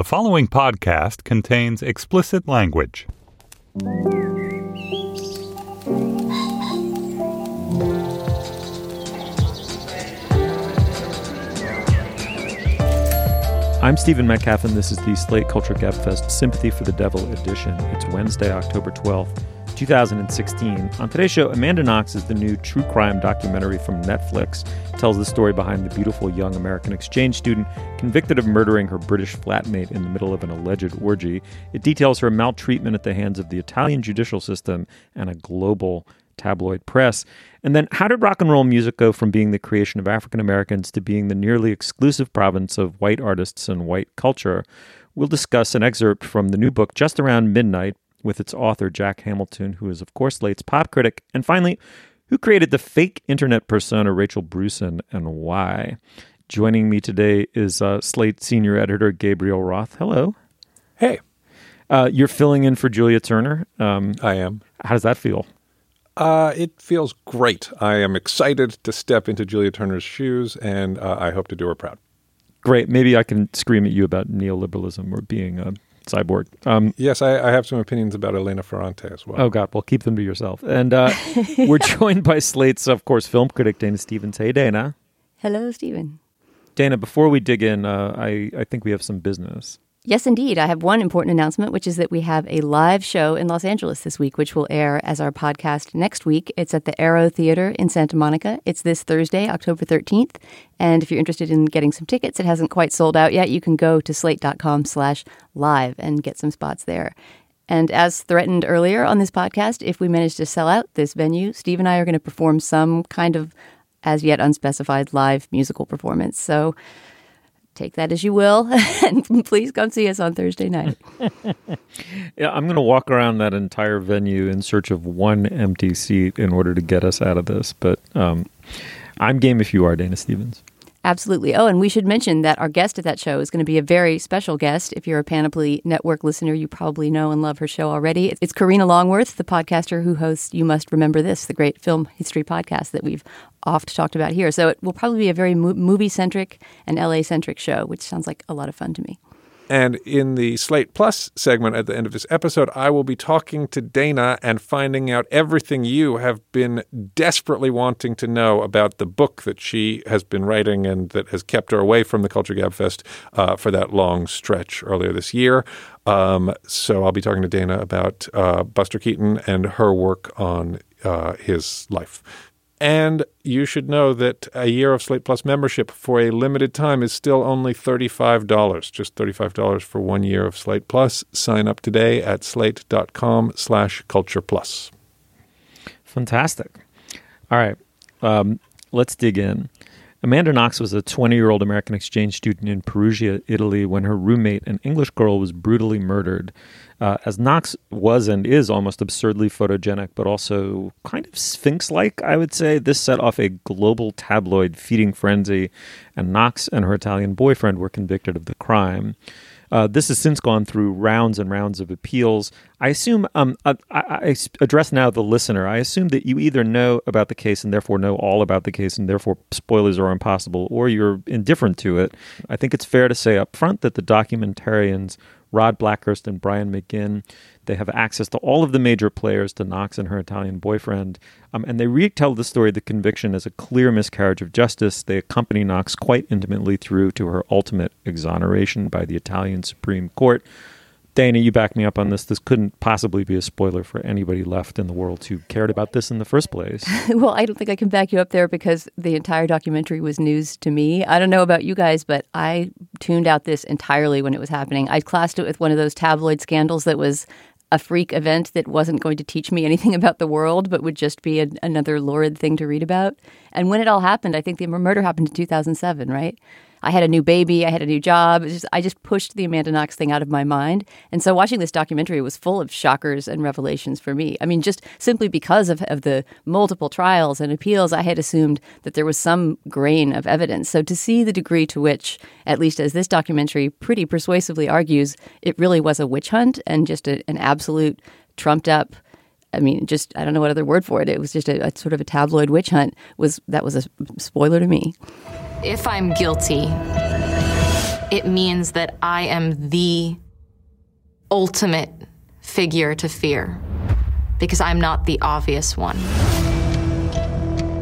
The following podcast contains explicit language. I'm Stephen Metcalf, and this is the Slate Culture Gabfest Sympathy for the Devil edition. It's Wednesday, October 12th, 2016. On today's show, Amanda Knox is the new true crime documentary from Netflix. It tells the story behind the beautiful young American exchange student convicted of murdering her British flatmate in the middle of an alleged orgy. It details her maltreatment at the hands of the Italian judicial system and a global tabloid press. And then, how did rock and roll music go from being the creation of African Americans to being the nearly exclusive province of white artists and white culture? We'll discuss an excerpt from the new book, Just Around Midnight, with its author, Jack Hamilton, who is, of course, Slate's pop critic. And finally, who created the fake internet persona Rachel Brewson and why? Joining me today is uh, Slate senior editor Gabriel Roth. Hello. Hey. Uh, you're filling in for Julia Turner. Um, I am. How does that feel? Uh, it feels great. I am excited to step into Julia Turner's shoes, and uh, I hope to do her proud. Great. Maybe I can scream at you about neoliberalism or being a cyborg. Um, yes, I, I, have some opinions about Elena Ferrante as well. Oh, God. Well, keep them to yourself. And uh, we're joined by Slate's, of course, film critic Dana Stevens. Hey, Dana. Hello, Stephen. Dana, before we dig in, uh, I, I think we have some business. Yes, indeed. I have one important announcement, which is that we have a live show in Los Angeles this week, which will air as our podcast next week. It's at the Aero Theater in Santa Monica. It's this Thursday, October 13th. And if you're interested in getting some tickets, it hasn't quite sold out yet. You can go to slate.com slash live and get some spots there. And as threatened earlier on this podcast, if we manage to sell out this venue, Steve and I are going to perform some kind of as yet unspecified live musical performance. So take that as you will. and please come see us on Thursday night. yeah, I'm going to walk around that entire venue in search of one empty seat in order to get us out of this. But um, I'm game if you are, Dana Stevens. Absolutely. Oh, and we should mention that our guest at that show is going to be a very special guest. If you're a Panoply Network listener, you probably know and love her show already. It's Karina Longworth, the podcaster who hosts You Must Remember This, the great film history podcast that we've oft talked about here. So it will probably be a very movie centric and LA centric show, which sounds like a lot of fun to me. And in the Slate Plus segment at the end of this episode, I will be talking to Dana and finding out everything you have been desperately wanting to know about the book that she has been writing and that has kept her away from the Culture Gab Fest uh, for that long stretch earlier this year. Um, so I'll be talking to Dana about uh, Buster Keaton and her work on uh, his life. And you should know that a year of Slate Plus membership for a limited time is still only $35. Just $35 for one year of Slate Plus. Sign up today at slate.com slash culture plus. Fantastic. All right. Um, let's dig in. Amanda Knox was a 20 year old American exchange student in Perugia, Italy, when her roommate, an English girl, was brutally murdered. Uh, as Knox was and is almost absurdly photogenic, but also kind of sphinx like, I would say, this set off a global tabloid feeding frenzy, and Knox and her Italian boyfriend were convicted of the crime. Uh, this has since gone through rounds and rounds of appeals. I assume, um, I, I, address now the listener. I assume that you either know about the case and therefore know all about the case, and therefore spoilers are impossible, or you're indifferent to it. I think it's fair to say up front that the documentarians Rod Blackhurst and Brian McGinn. They have access to all of the major players, to Knox and her Italian boyfriend, um, and they retell the story of the conviction as a clear miscarriage of justice. They accompany Knox quite intimately through to her ultimate exoneration by the Italian Supreme Court. Dana, you back me up on this. This couldn't possibly be a spoiler for anybody left in the world who cared about this in the first place. well, I don't think I can back you up there because the entire documentary was news to me. I don't know about you guys, but I tuned out this entirely when it was happening. I classed it with one of those tabloid scandals that was a freak event that wasn't going to teach me anything about the world, but would just be a, another lurid thing to read about. And when it all happened, I think the murder happened in 2007, right? I had a new baby, I had a new job. Just, I just pushed the Amanda Knox thing out of my mind. And so watching this documentary was full of shockers and revelations for me. I mean, just simply because of, of the multiple trials and appeals, I had assumed that there was some grain of evidence. So to see the degree to which, at least as this documentary pretty persuasively argues, it really was a witch hunt and just a, an absolute trumped up I mean, just I don't know what other word for it. It was just a, a, sort of a tabloid witch hunt. Was that was a spoiler to me? If I'm guilty, it means that I am the ultimate figure to fear because I'm not the obvious one.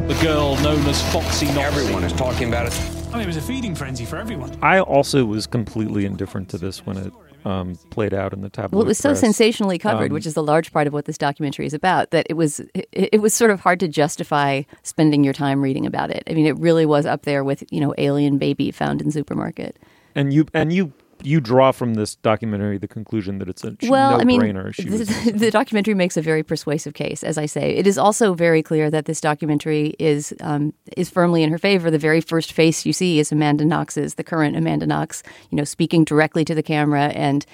The girl known as Foxy Knoxy. Everyone is talking about it. I mean, it was a feeding frenzy for everyone. I also was completely indifferent to this when it um, played out in the tabloid. Well, it was so press. sensationally covered, Um, which is a large part of what this documentary is about. That it was it, it was sort of hard to justify spending your time reading about it. I mean, it really was up there with you know alien baby found in supermarket. and you and you you draw from this documentary the conclusion that it's a Well, I mean, no-brainer. She was the, the documentary makes a very persuasive case. As I say, it is also very clear that this documentary is um, is firmly in her favor. The very first face you see is Amanda Knox's, the current Amanda Knox, you know, speaking directly to the camera and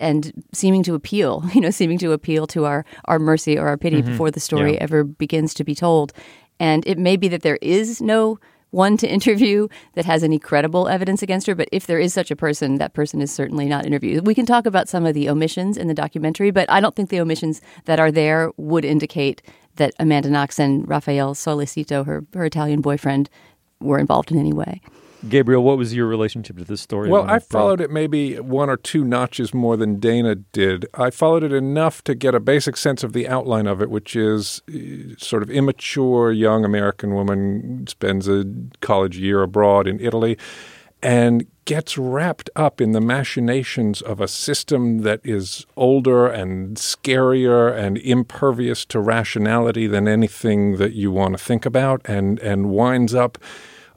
and seeming to appeal, you know, seeming to appeal to our our mercy or our pity before the story Yeah. ever begins to be told. And it may be that there is no one to interview that has any credible evidence against her, but if there is such a person, that person is certainly not interviewed. We can talk about some of the omissions in the documentary, but I don't think the omissions that are there would indicate that Amanda Knox and Raffaele Sollecito, her, her Italian boyfriend, were involved in any way. Gabriel, what was your relationship to this story? Well, I followed it maybe one or two notches more than Dana did. I followed it enough to get a basic sense of the outline of it, which is uh, sort of immature young American woman spends a college year abroad in Italy and gets wrapped up in the machinations of a system that is older and scarier and impervious to rationality than anything that you want to think about and and winds up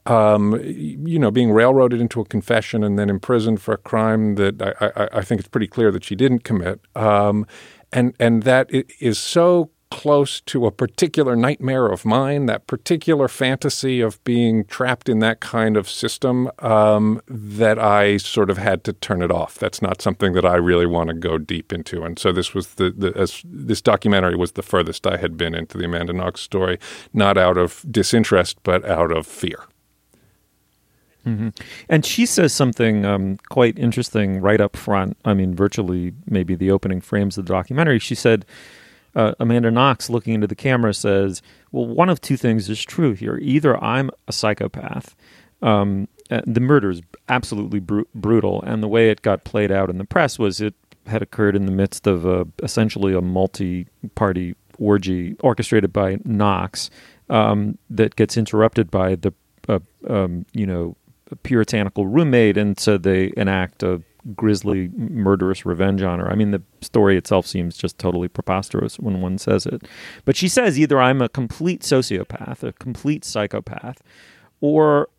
um, you know, being railroaded into a confession and then imprisoned for a crime that I, I, I think it's pretty clear that she didn't commit, um, and and that is so close to a particular nightmare of mine, that particular fantasy of being trapped in that kind of system, um, that I sort of had to turn it off. That's not something that I really want to go deep into, and so this was the, the as this documentary was the furthest I had been into the Amanda Knox story, not out of disinterest but out of fear. And she says something um, quite interesting right up front. I mean, virtually maybe the opening frames of the documentary. She said, uh, Amanda Knox, looking into the camera, says, Well, one of two things is true here. Either I'm a psychopath. Um, uh, the murder is absolutely bru- brutal. And the way it got played out in the press was it had occurred in the midst of a, essentially a multi party orgy orchestrated by Knox um, that gets interrupted by the, uh, um, you know, puritanical roommate, and so they enact a grisly, murderous revenge on her. I mean, the story itself seems just totally preposterous when one says it. But she says either I'm a complete sociopath, a complete psychopath, or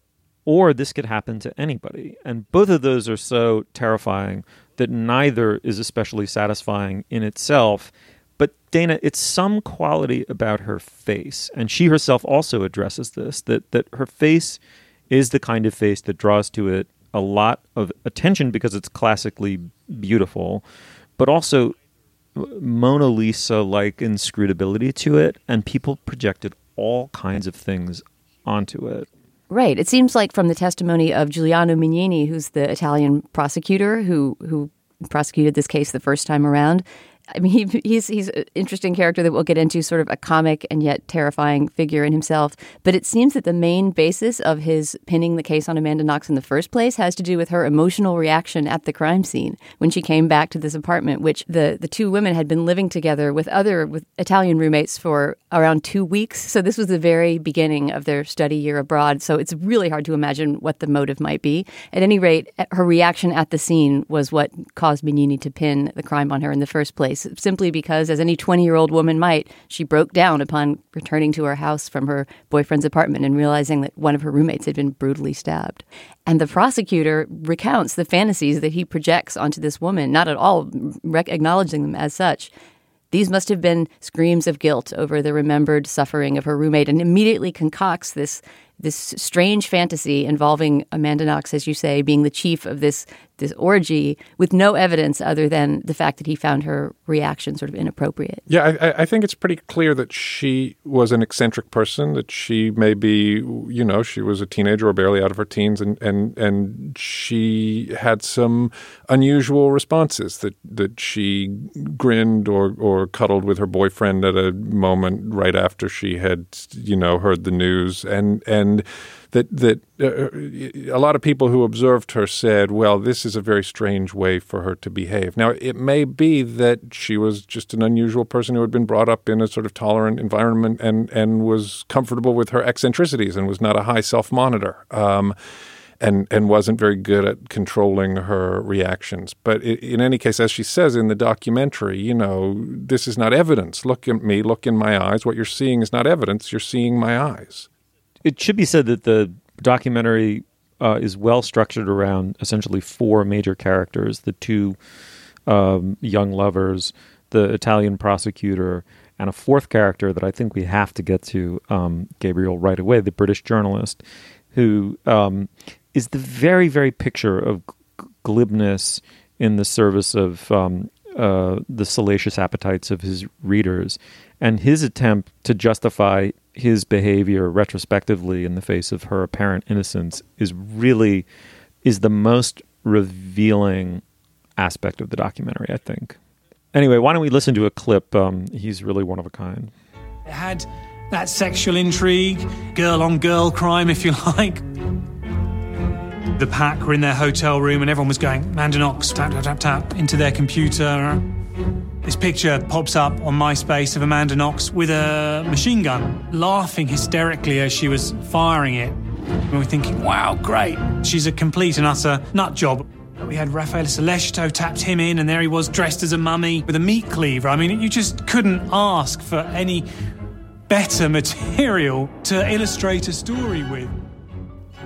or this could happen to anybody. And both of those are so terrifying that neither is especially satisfying in itself. But Dana, it's some quality about her face, and she herself also addresses this that that her face is the kind of face that draws to it a lot of attention because it's classically beautiful, but also Mona Lisa like inscrutability to it, and people projected all kinds of things onto it. Right. It seems like from the testimony of Giuliano Mignini, who's the Italian prosecutor who who prosecuted this case the first time around. I mean, he, he's he's an interesting character that we'll get into, sort of a comic and yet terrifying figure in himself. But it seems that the main basis of his pinning the case on Amanda Knox in the first place has to do with her emotional reaction at the crime scene when she came back to this apartment, which the the two women had been living together with other with Italian roommates for around two weeks. So this was the very beginning of their study year abroad. So it's really hard to imagine what the motive might be. At any rate, her reaction at the scene was what caused Mignini to pin the crime on her in the first place simply because, as any 20 year old woman might, she broke down upon returning to her house from her boyfriend's apartment and realizing that one of her roommates had been brutally stabbed. And the prosecutor recounts the fantasies that he projects onto this woman, not at all rec- acknowledging them as such. These must have been screams of guilt over the remembered suffering of her roommate, and immediately concocts this this strange fantasy involving Amanda Knox, as you say, being the chief of this this orgy with no evidence other than the fact that he found her reaction sort of inappropriate. Yeah, I, I think it's pretty clear that she was an eccentric person. That she may be, you know, she was a teenager or barely out of her teens, and and and she had some unusual responses. That that she grinned or or cuddled with her boyfriend at a moment right after she had, you know, heard the news, and and and that that uh, a lot of people who observed her said, "Well, this is a very strange way for her to behave." Now, it may be that she was just an unusual person who had been brought up in a sort of tolerant environment and and was comfortable with her eccentricities and was not a high self monitor. Um, and and wasn't very good at controlling her reactions. But in any case, as she says in the documentary, you know, this is not evidence. Look at me. Look in my eyes. What you're seeing is not evidence. You're seeing my eyes it should be said that the documentary uh, is well structured around essentially four major characters: the two um, young lovers, the Italian prosecutor, and a fourth character that I think we have to get to, um, Gabriel, right away, the British journalist, who um, is the very, very picture of g- glibness in the service of um, uh, the salacious appetites of his readers, and his attempt to justify his behavior retrospectively in the face of her apparent innocence is really is the most revealing aspect of the documentary, I think. Anyway, why don't we listen to a clip? Um, he's really one of a kind. It had that sexual intrigue, girl on girl crime, if you like. The pack were in their hotel room and everyone was going, Amanda Knox, tap, tap, tap, tap, into their computer. This picture pops up on MySpace of Amanda Knox with a machine gun, laughing hysterically as she was firing it. And we're thinking, wow, great. She's a complete and utter nut job. We had Raffaele Sollecito tapped him in, and there he was dressed as a mummy with a meat cleaver. I mean, you just couldn't ask for any better material to illustrate a story with.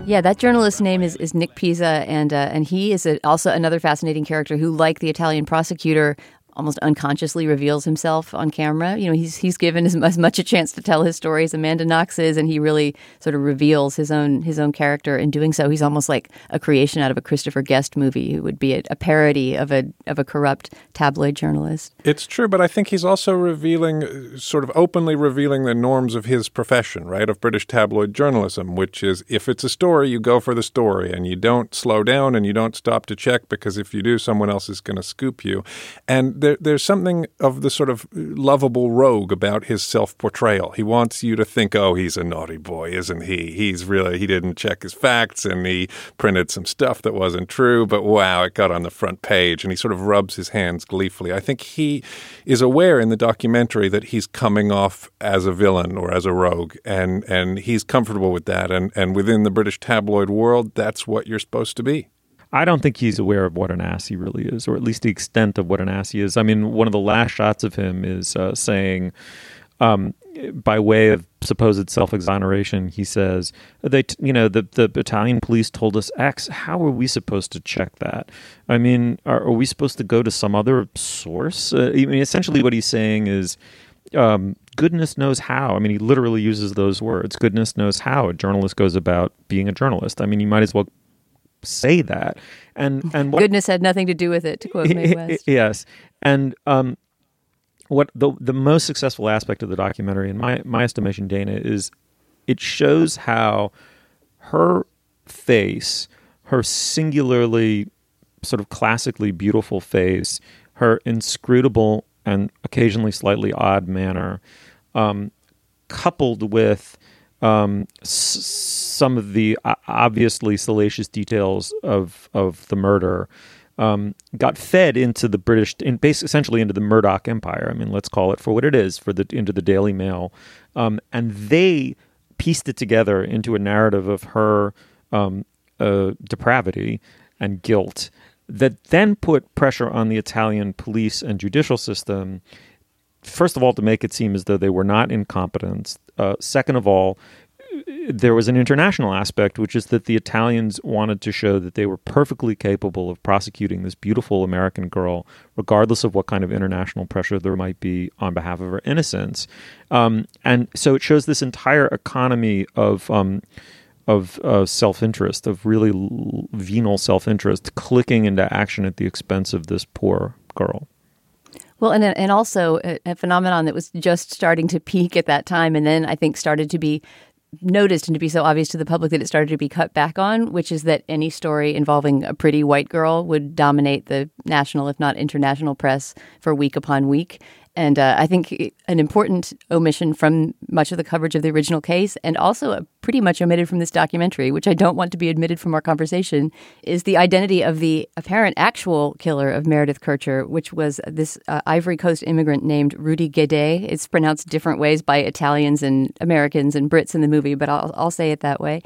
Yeah, that journalist's name is, is Nick Pisa, and uh, and he is a, also another fascinating character who, like the Italian prosecutor, almost unconsciously reveals himself on camera. You know, he's he's given as, as, much a chance to tell his story as Amanda Knox is, and he really sort of reveals his own his own character in doing so. He's almost like a creation out of a Christopher Guest movie, who would be a, a parody of a of a corrupt tabloid journalist. It's true, but I think he's also revealing, uh, sort of openly revealing the norms of his profession, right, of British tabloid journalism, which is if it's a story, you go for the story, and you don't slow down and you don't stop to check because if you do, someone else is going to scoop you, and there, there's something of the sort of lovable rogue about his self portrayal. He wants you to think, oh, he's a naughty boy, isn't he? He's really, he didn't check his facts and he printed some stuff that wasn't true, but wow, it got on the front page. And he sort of rubs his hands gleefully. I think he is aware in the documentary that he's coming off as a villain or as a rogue, and, and he's comfortable with that. And, and within the British tabloid world, that's what you're supposed to be. I don't think he's aware of what an ass he really is, or at least the extent of what an ass he is. I mean, one of the last shots of him is uh, saying, um, by way of supposed self exoneration, he says, "They, t- you know, the the Italian police told us X. How are we supposed to check that? I mean, are, are we supposed to go to some other source? Uh, I mean, essentially, what he's saying is." Um, goodness knows how. I mean, he literally uses those words. Goodness knows how a journalist goes about being a journalist. I mean, you might as well say that. And and what, goodness had nothing to do with it. To quote Mae West. Yes, and um, what the the most successful aspect of the documentary, in my my estimation, Dana, is it shows how her face, her singularly sort of classically beautiful face, her inscrutable and occasionally slightly odd manner, um, coupled with um, s- some of the obviously salacious details of of the murder um, got fed into the British, in basically essentially into the Murdoch Empire. I mean, let's call it for what it is, for the into the Daily Mail, um, and they pieced it together into a narrative of her um, uh, depravity and guilt that then put pressure on the Italian police and judicial system. First of all, to make it seem as though they were not incompetent. Uh, second of all, there was an international aspect, which is that the Italians wanted to show that they were perfectly capable of prosecuting this beautiful American girl, regardless of what kind of international pressure there might be on behalf of her innocence. Um, and so it shows this entire economy of. Um, of uh, self interest, of really l- venal self interest, clicking into action at the expense of this poor girl. Well, and and also a, a, phenomenon that was just starting to peak at that time, and then I think started to be noticed and to be so obvious to the public that it started to be cut back on, which is that any story involving a pretty white girl would dominate the national, if not international, press for week upon week. And uh, I think an important omission from much of the coverage of the original case, and also pretty much omitted from this documentary, which I don't want to be admitted from our conversation, is the identity of the apparent actual killer of Meredith Kercher, which was this uh, Ivory Coast immigrant named Rudy Guede. It's pronounced different ways by Italians and Americans and Brits in the movie, but I'll, I'll say it that way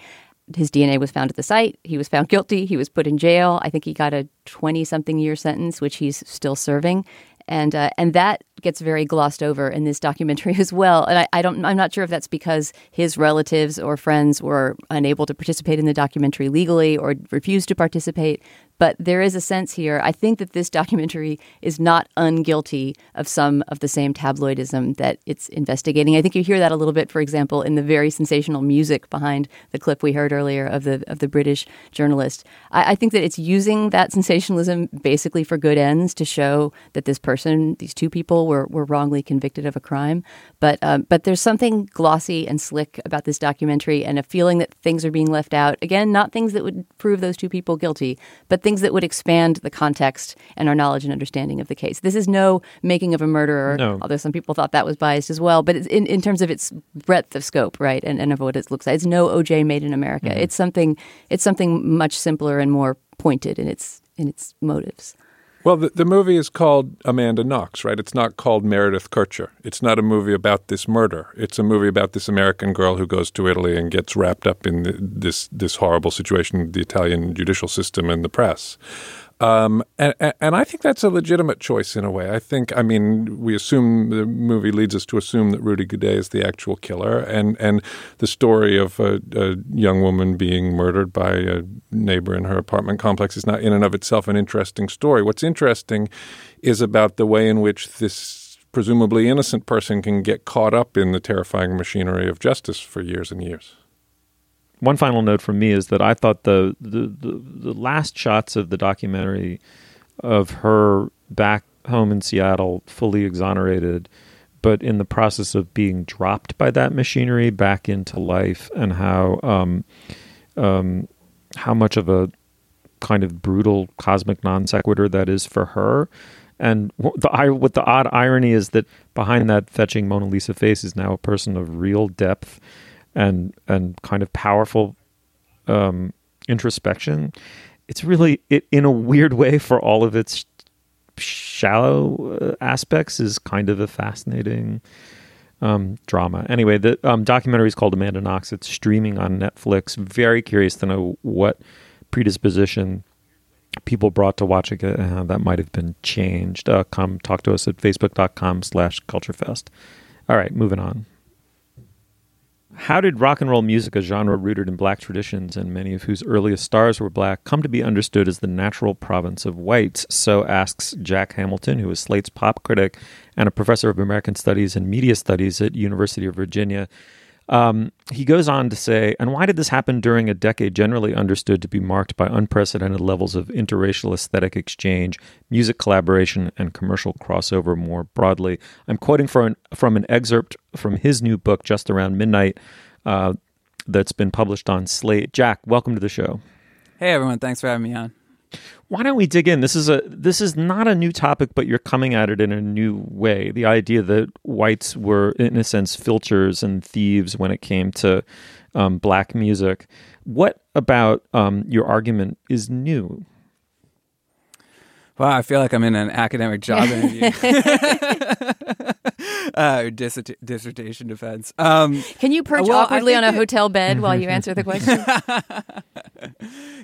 his DNA was found at the site. He was found guilty. He was put in jail. I think he got a 20 something year sentence, which he's still serving and uh, and that gets very glossed over in this documentary as well. And I, I, don't, I'm not sure if that's because his relatives or friends were unable to participate in the documentary legally or refused to participate. But there is a sense here. I think that this documentary is not unguilty of some of the same tabloidism that it's investigating. I think you hear that a little bit, for example, in the very sensational music behind the clip we heard earlier of the of the British journalist. I, I think that it's using that sensationalism basically for good ends to show that this person, these two people, were were wrongly convicted of a crime. But um, but there's something glossy and slick about this documentary, and a feeling that things are being left out. Again, not things that would prove those two people guilty, but things that would expand the context and our knowledge and understanding of the case. This is no making of a murderer, no. although some people thought that was biased as well. But in, in terms of its breadth of scope, right, and, and of what it looks like, it's no OJ made in America. Mm-hmm. It's something. It's something much simpler and more pointed in its in its motives. Well, the, the movie is called Amanda Knox, right? It's not called Meredith Kercher. It's not a movie about this murder. It's a movie about this American girl who goes to Italy and gets wrapped up in the, this this horrible situation, the Italian judicial system and the press. Um, and, and I think that's a legitimate choice in a way. I think, I mean, we assume the movie leads us to assume that Rudy Guede is the actual killer, and and the story of a, a, young woman being murdered by a neighbor in her apartment complex is not in and of itself an interesting story. What's interesting is about the way in which this presumably innocent person can get caught up in the terrifying machinery of justice for years and years one final note from me is that I thought the, the, the, the last shots of the documentary of her back home in Seattle, fully exonerated, but in the process of being dropped by that machinery back into life, and how um, um, how much of a kind of brutal cosmic non sequitur that is for her. And the what the odd irony is that behind that fetching Mona Lisa face is now a person of real depth and and kind of powerful um, introspection. It's really it in a weird way for all of its shallow uh, aspects is kind of a fascinating um, drama. Anyway, the um, documentary is called Amanda Knox. It's streaming on Netflix. Very curious to know what predisposition people brought to watching it and how that might have been changed. Uh, come talk to us at facebook.com slash culturefest. All right, moving on. How did rock and roll music, a genre rooted in black traditions and many of whose earliest stars were black, come to be understood as the natural province of whites? So asks Jack Hamilton, who is Slate's pop critic and a professor of American Studies and Media Studies at University of Virginia. Um, he goes on to say, and why did this happen during a decade generally understood to be marked by unprecedented levels of interracial aesthetic exchange, music collaboration, and commercial crossover more broadly? I'm quoting from an, from an excerpt from his new book, Just Around Midnight, uh, that's been published on Slate. Jack, welcome to the show. Hey, everyone. Thanks for having me on why don't we dig in? This is a this is not a new topic, but you're coming at it in a new way. The idea that whites were, in a sense, filters and thieves when it came to um, black music. What about um, your argument is new? Wow, I feel like I'm in an academic job interview. uh, dissertation defense. Um, Can you perch well, awkwardly on a hotel bed while you answer the question?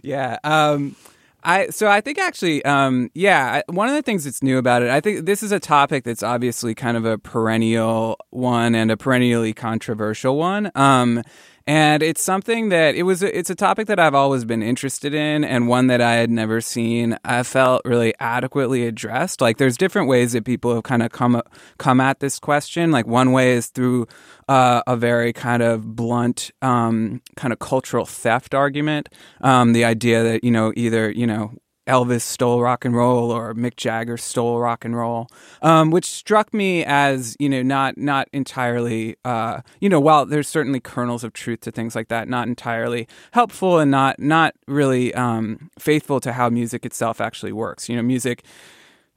yeah. Um, I so I think actually, um, yeah, one of the things that's new about it, I think this is a topic that's obviously kind of a perennial one and a perennially controversial one. Um, and it's something that it was it's a topic that I've always been interested in and one that I had never seen I felt really adequately addressed. Like there's different ways that people have kind of come come at this question. Like one way is through uh, a very kind of blunt um, kind of cultural theft argument. Um, the idea that you know either you know Elvis stole rock and roll or Mick Jagger stole rock and roll, um, which struck me as you know not not entirely uh, you know while there's certainly kernels of truth to things like that, not entirely helpful and not not really um, faithful to how music itself actually works. You know, music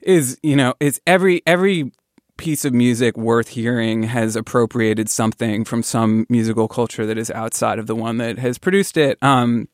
is you know it's every every piece of music worth hearing has appropriated something from some musical culture that is outside of the one that has produced it. Um,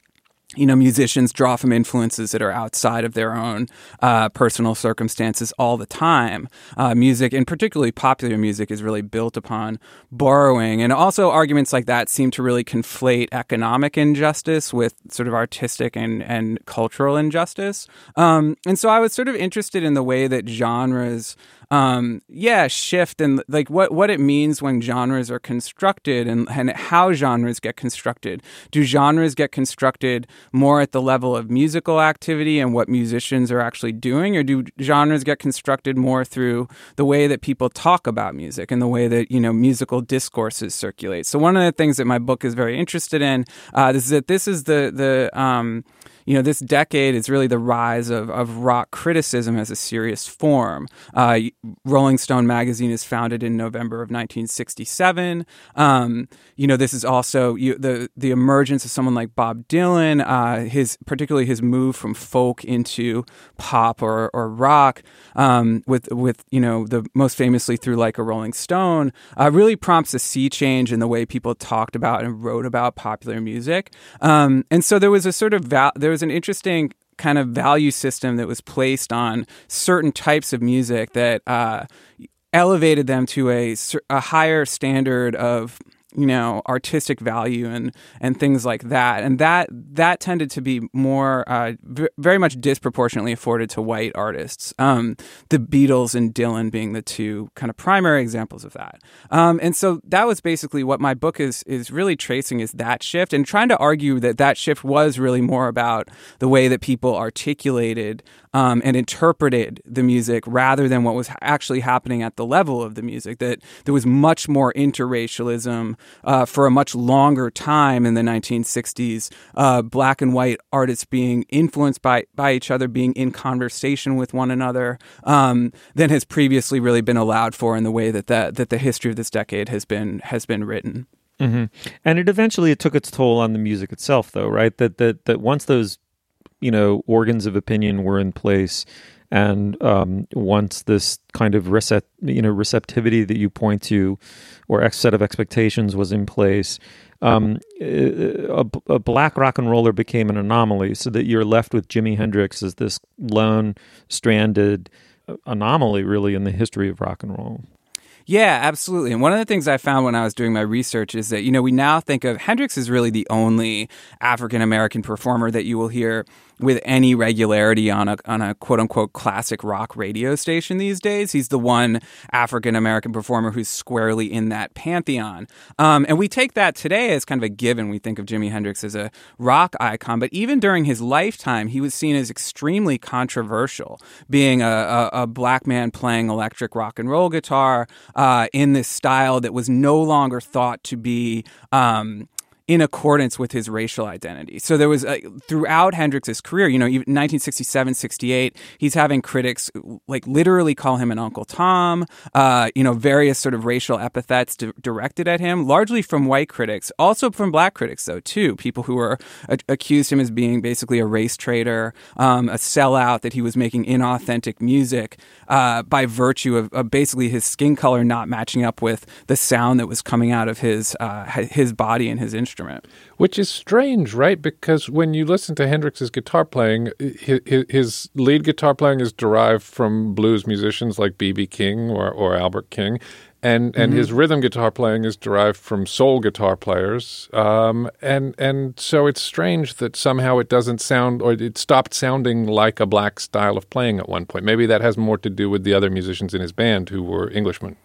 you know, musicians draw from influences that are outside of their own uh, personal circumstances all the time. Uh, music, and particularly popular music, is really built upon borrowing. And also, arguments like that seem to really conflate economic injustice with sort of artistic and, and cultural injustice. Um, and so I was sort of interested in the way that genres um, yeah, shift and like what what it means when genres are constructed and, and how genres get constructed. Do genres get constructed more at the level of musical activity and what musicians are actually doing, or do genres get constructed more through the way that people talk about music and the way that you know musical discourses circulate? So one of the things that my book is very interested in uh, is that this is the the um, you know, this decade is really the rise of, of rock criticism as a serious form. Uh, Rolling Stone magazine is founded in November of 1967. Um, you know, this is also you, the the emergence of someone like Bob Dylan, uh, his particularly his move from folk into pop or, or rock, um, with with you know the most famously through like a Rolling Stone, uh, really prompts a sea change in the way people talked about and wrote about popular music. Um, and so there was a sort of val- there was was an interesting kind of value system that was placed on certain types of music that uh, elevated them to a, a higher standard of you know artistic value and and things like that and that that tended to be more uh, v- very much disproportionately afforded to white artists um, the Beatles and Dylan being the two kind of primary examples of that um, and so that was basically what my book is is really tracing is that shift and trying to argue that that shift was really more about the way that people articulated um, and interpreted the music rather than what was actually happening at the level of the music. That there was much more interracialism uh, for a much longer time in the 1960s. Uh, black and white artists being influenced by by each other, being in conversation with one another, um, than has previously really been allowed for in the way that the, that the history of this decade has been has been written. Mm-hmm. And it eventually it took its toll on the music itself, though, right? That that that once those you know organs of opinion were in place and um, once this kind of you know receptivity that you point to or X set of expectations was in place um, a, a, black rock and roller became an anomaly so that you're left with Jimi Hendrix as this lone stranded uh, anomaly really in the history of rock and roll yeah, absolutely. And one of the things I found when I was doing my research is that, you know, we now think of Hendrix as really the only African American performer that you will hear with any regularity on a on a quote unquote classic rock radio station these days. He's the one African American performer who's squarely in that pantheon. Um, and we take that today as kind of a given. We think of Jimi Hendrix as a rock icon, but even during his lifetime, he was seen as extremely controversial, being a, a, a black man playing electric rock and roll guitar uh, in this style that was no longer thought to be. Um, in accordance with his racial identity. So there was throughout Hendrix's career, you know, even 1967, 68, he's having critics like literally call him an Uncle Tom, uh, you know, various sort of racial epithets di- directed at him, largely from white critics, also from black critics, though, too. People who were a- accused him as being basically a race traitor, um, a sellout, that he was making inauthentic music uh, by virtue of, of, basically his skin color not matching up with the sound that was coming out of his, uh, his body and his instrument instrument. Which is strange, right? Because when you listen to Hendrix's guitar playing, his, his lead guitar playing is derived from blues musicians like B.B. King or, or Albert King. And and mm-hmm. his rhythm guitar playing is derived from soul guitar players, um, and and so it's strange that somehow it doesn't sound or it stopped sounding like a black style of playing at one point. Maybe that has more to do with the other musicians in his band who were Englishmen.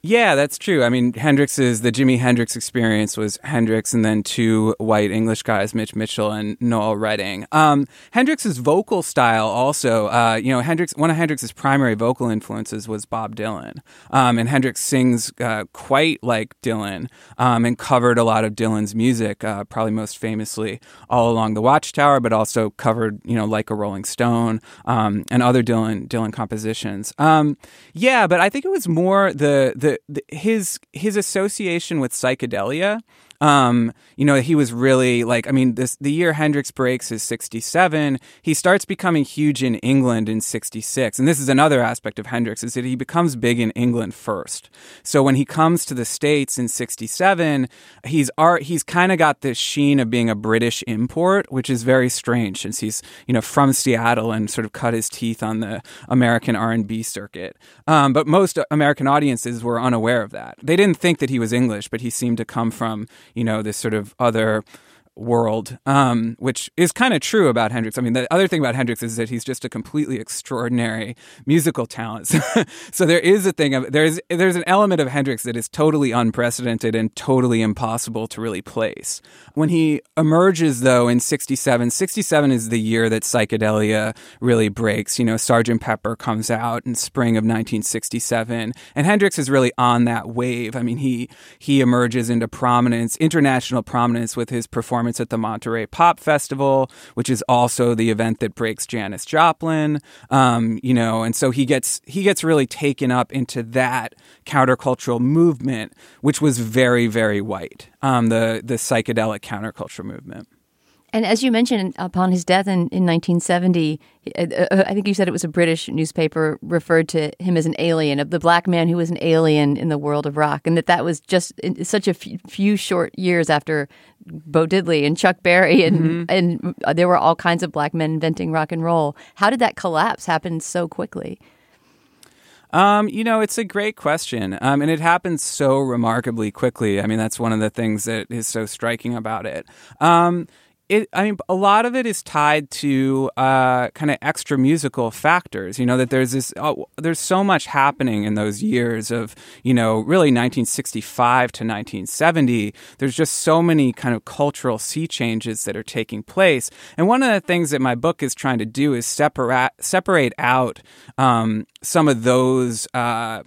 Yeah, that's true. I mean, Hendrix's the Jimi Hendrix experience was Hendrix and then two white English guys, Mitch Mitchell and Noel Redding. Um, Hendrix's vocal style also, uh, you know, Hendrix one of Hendrix's primary vocal influences was Bob Dylan, um, and Hendrix sings uh, quite like Dylan um, and covered a lot of Dylan's music, uh, probably most famously "All Along the Watchtower," but also covered, you know, like a Rolling Stone um, and other Dylan Dylan compositions. Um, yeah, but I think it was more the the the, his his association with psychedelia Um, you know, he was really like, I mean, this the year Hendrix breaks is 67. He starts becoming huge in England in 66. And this is another aspect of Hendrix is that he becomes big in England first. So when he comes to the States in 67, he's art, he's kind of got this sheen of being a British import, which is very strange since he's, you know, from Seattle and sort of cut his teeth on the American R&B circuit. Um, but most American audiences were unaware of that. They didn't think that he was English, but he seemed to come from, you know, this sort of other world, um, which is kind of true about Hendrix. I mean, the other thing about Hendrix is that he's just a completely extraordinary musical talent. so there is a thing of there's there's an element of Hendrix that is totally unprecedented and totally impossible to really place. When he emerges, though, in '67, '67 is the year that psychedelia really breaks. You know, Sergeant Pepper comes out in spring of 1967, and Hendrix is really on that wave. I mean, he he emerges into prominence, international prominence, with his performance at the Monterey Pop Festival, which is also the event that breaks Janis Joplin. Um, you know, and so he gets he gets really taken up into that countercultural movement, which was very very white. Um, the the psychedelic counterculture movement. And as you mentioned, upon his death in, in 1970, uh, uh, I think you said it was a British newspaper referred to him as an alien, of the black man who was an alien in the world of rock, and that that was just such a few short years after Bo Diddley and Chuck Berry, and mm-hmm. and there were all kinds of black men inventing rock and roll. How did that collapse happen so quickly? Um, you know, it's a great question. Um, and it happens so remarkably quickly. I mean, that's one of the things that is so striking about it. Um, it i mean a lot of it is tied to uh, kind of extra musical factors you know that there's this uh, there's so much happening in those years of you know really 1965 to 1970 there's just so many kind of cultural sea changes that are taking place. And one of the things that my book is trying to do is separate separate out um, some of those uh,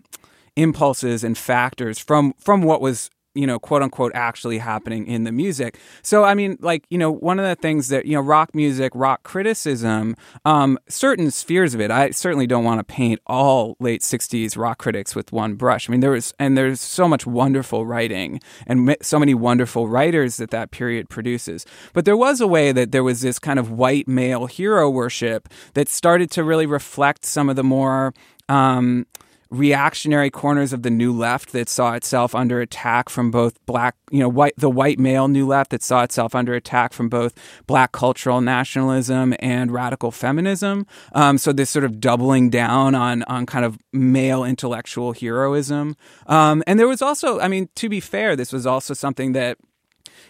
impulses and factors from from what was you know, quote unquote, actually happening in the music. So, I mean, like, you know, one of the things that, you know, rock music, rock criticism, um, certain spheres of it, I certainly don't want to paint all late 60s rock critics with one brush. I mean, there was, and there's so much wonderful writing and so many wonderful writers that that period produces. But there was a way that there was this kind of white male hero worship that started to really reflect some of the more, um, reactionary corners of the new left that saw itself under attack from both black, you know, white the white male new left that saw itself under attack from both black cultural nationalism and radical feminism. Um, so this sort of doubling down on on kind of male intellectual heroism. Um, and there was also, I mean, to be fair, this was also something that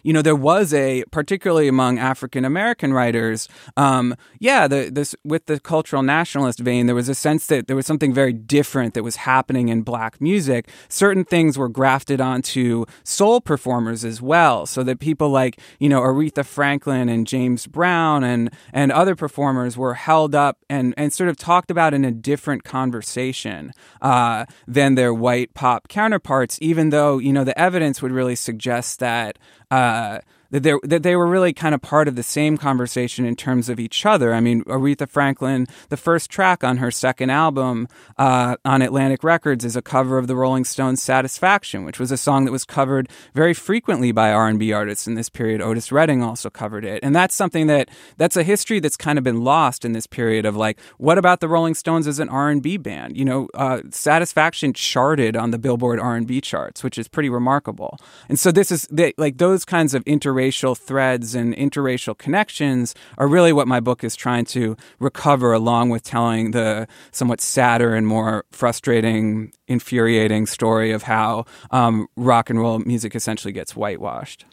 you know, there was a particularly among African American writers, um, yeah, the, this with the cultural nationalist vein, there was a sense that there was something very different that was happening in black music. Certain things were grafted onto soul performers as well, so that people like you know Aretha Franklin and James Brown and and other performers were held up and and sort of talked about in a different conversation uh, than their white pop counterparts. Even though you know the evidence would really suggest that uh, that they that they were really kind of part of the same conversation in terms of each other. I mean, Aretha Franklin, the first track on her second album uh, on Atlantic Records is a cover of the Rolling Stones' "Satisfaction," which was a song that was covered very frequently by R and B artists in this period. Otis Redding also covered it, and that's something that that's a history that's kind of been lost in this period of like, what about the Rolling Stones as an R and B band? You know, uh, "Satisfaction" charted on the Billboard R and B charts, which is pretty remarkable. And so this is they, like those kinds of inter interracial threads and interracial connections are really what my book is trying to recover, along with telling the somewhat sadder and more frustrating, infuriating story of how um, rock and roll music essentially gets whitewashed.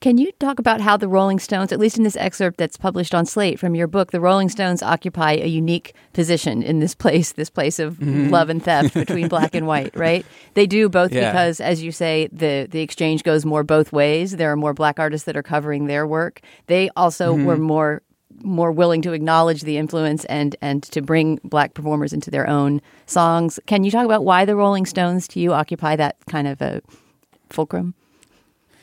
Can you talk about how the Rolling Stones, at least in this excerpt that's published on Slate from your book, the Rolling Stones occupy a unique position in this place, this place of mm-hmm. love and theft between black and white, right? They do both yeah. because, as you say, the, the exchange goes more both ways. There are more black artists that are covering their work. They also mm-hmm. were more more willing to acknowledge the influence and and to bring black performers into their own songs. Can you talk about why the Rolling Stones to you occupy that kind of a fulcrum?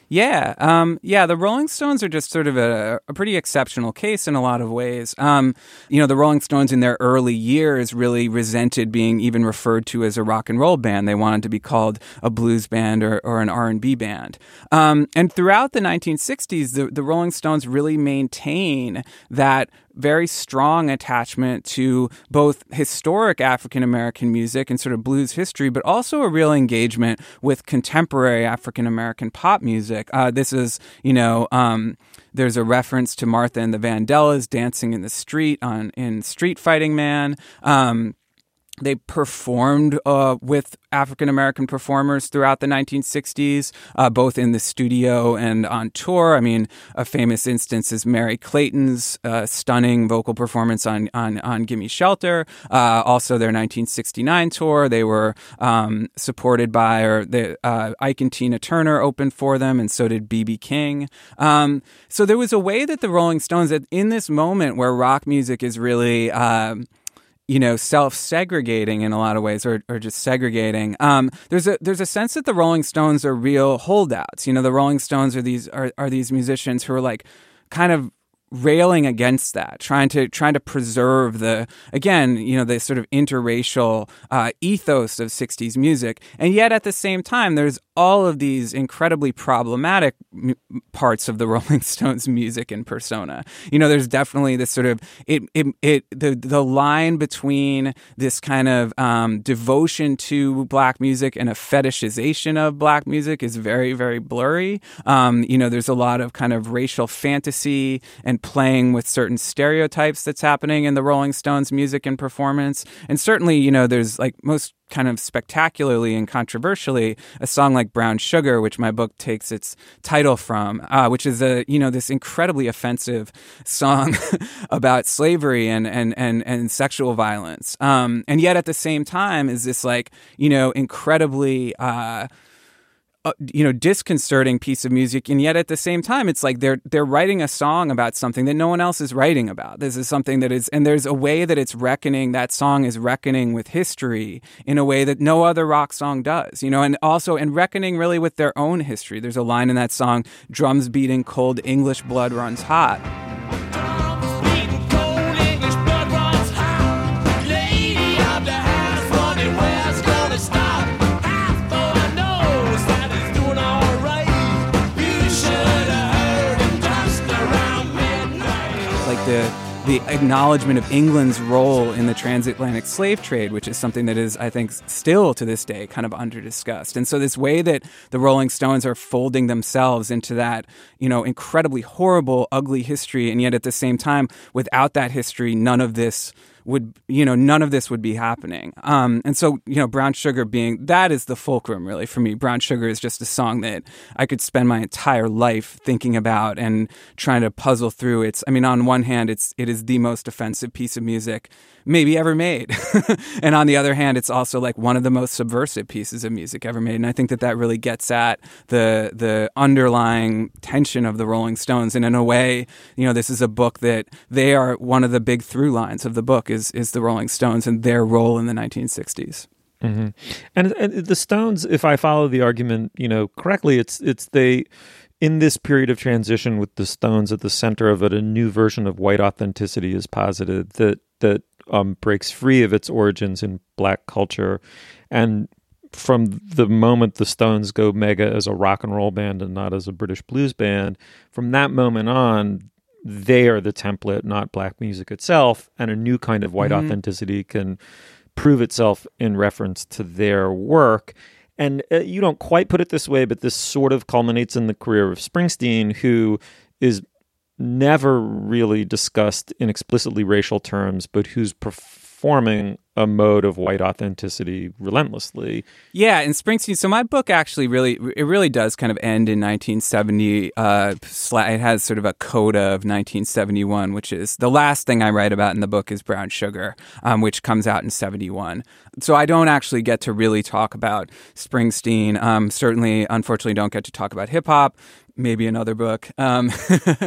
Yeah, um, yeah. The Rolling Stones are just sort of a, a pretty exceptional case in a lot of ways. Um, you know, the Rolling Stones in their early years really resented being even referred to as a rock and roll band. They wanted to be called a blues band or, or an R and B band. Um, and throughout the 1960s, the, the Rolling Stones really maintain that very strong attachment to both historic African American music and sort of blues history, but also a real engagement with contemporary African American pop music. Uh, this is, you know, um, there's a reference to Martha and the Vandellas dancing in the street on in Street Fighting Man. Um, they performed uh, with African American performers throughout the 1960s, uh, both in the studio and on tour. I mean, a famous instance is Merry Clayton's uh, stunning vocal performance on on, on "Gimme Shelter." Uh, also, their 1969 tour, they were um, supported by or the uh, Ike and Tina Turner opened for them, and so did BB King. Um, so there was a way that the Rolling Stones, in this moment where rock music is really um, you know, self-segregating in a lot of ways, or, or just segregating. Um, there's a there's a sense that the Rolling Stones are real holdouts. You know, the Rolling Stones are these are, are these musicians who are like kind of railing against that, trying to trying to preserve the again, you know, the sort of interracial uh, ethos of '60s music, and yet at the same time, there's all of these incredibly problematic m- parts of the Rolling Stones music and persona. You know, there's definitely this sort of it it, it the the line between this kind of um, devotion to black music and a fetishization of black music is very very blurry. Um, you know, there's a lot of kind of racial fantasy and and playing with certain stereotypes that's happening in the Rolling Stones music and performance. And certainly, you know, there's like most kind of spectacularly and controversially a song like Brown Sugar, which my book takes its title from, uh, which is a you know this incredibly offensive song about slavery and and and and sexual violence, um, and yet at the same time is this like you know incredibly. Uh, uh, you know disconcerting piece of music and yet at the same time it's like they're they're writing a song about something that no one else is writing about. This is something that is and there's a way that it's reckoning that song is reckoning with history in a way that no other rock song does you know and also and reckoning really with their own history. There's a line in that song drums beating cold english blood runs hot the the acknowledgement of England's role in the transatlantic slave trade, which is something that is, I think, still to this day kind of under discussed. And so this way that the Rolling Stones are folding themselves into that, you know, incredibly horrible, ugly history, and yet at the same time, without that history, none of this would you know none of this would be happening. Um, and so you know brown sugar being that is the fulcrum really for me. Brown sugar is just a song that i could spend my entire life thinking about and trying to puzzle through. It's i mean on one hand it's it is the most offensive piece of music maybe ever made. and on the other hand, it's also like one of the most subversive pieces of music ever made. And I think that that really gets at the the underlying tension of the Rolling Stones. And in a way, you know, this is a book that they are one of the big through lines of the book is is the Rolling Stones and their role in the 1960s. Mm-hmm. And, and the Stones, if I follow the argument, you know, correctly, it's it's they in this period of transition with the Stones at the center of it, a new version of white authenticity is posited that that um, breaks free of its origins in black culture. And from the moment the Stones go mega as a rock and roll band and not as a British blues band, from that moment on, they are the template, not black music itself. And a new kind of white mm-hmm. authenticity can prove itself in reference to their work. And uh, you don't quite put it this way, but this sort of culminates in the career of Springsteen, who is never really discussed in explicitly racial terms, but who's performing a mode of white authenticity relentlessly. Yeah, and Springsteen. So my book actually really it really does kind of end in 1970. Uh, it has sort of a coda of 1971, which is the last thing I write about in the book is Brown Sugar, um, which comes out in 71. So I don't actually get to really talk about Springsteen. Um, certainly, unfortunately, don't get to talk about hip hop maybe another book. Um,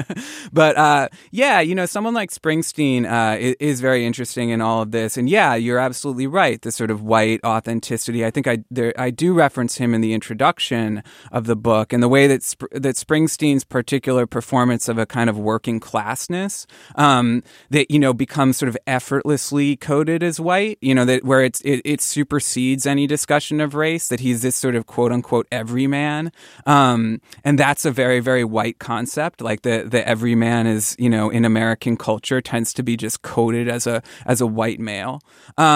but uh, yeah, you know, someone like Springsteen uh, is, is, very interesting in all of this. And yeah, you're absolutely right. The sort of white authenticity. I think I there, I do reference him in the introduction of the book, and the way that Sp- that Springsteen's particular performance of a kind of working classness um, that you know becomes sort of effortlessly coded as white. You know that where it's it, it supersedes any discussion of race. That he's this sort of quote unquote everyman, um, and that's a very very white concept. Like the the everyman is you know in American culture tends to be just coded as a as a white male. Um,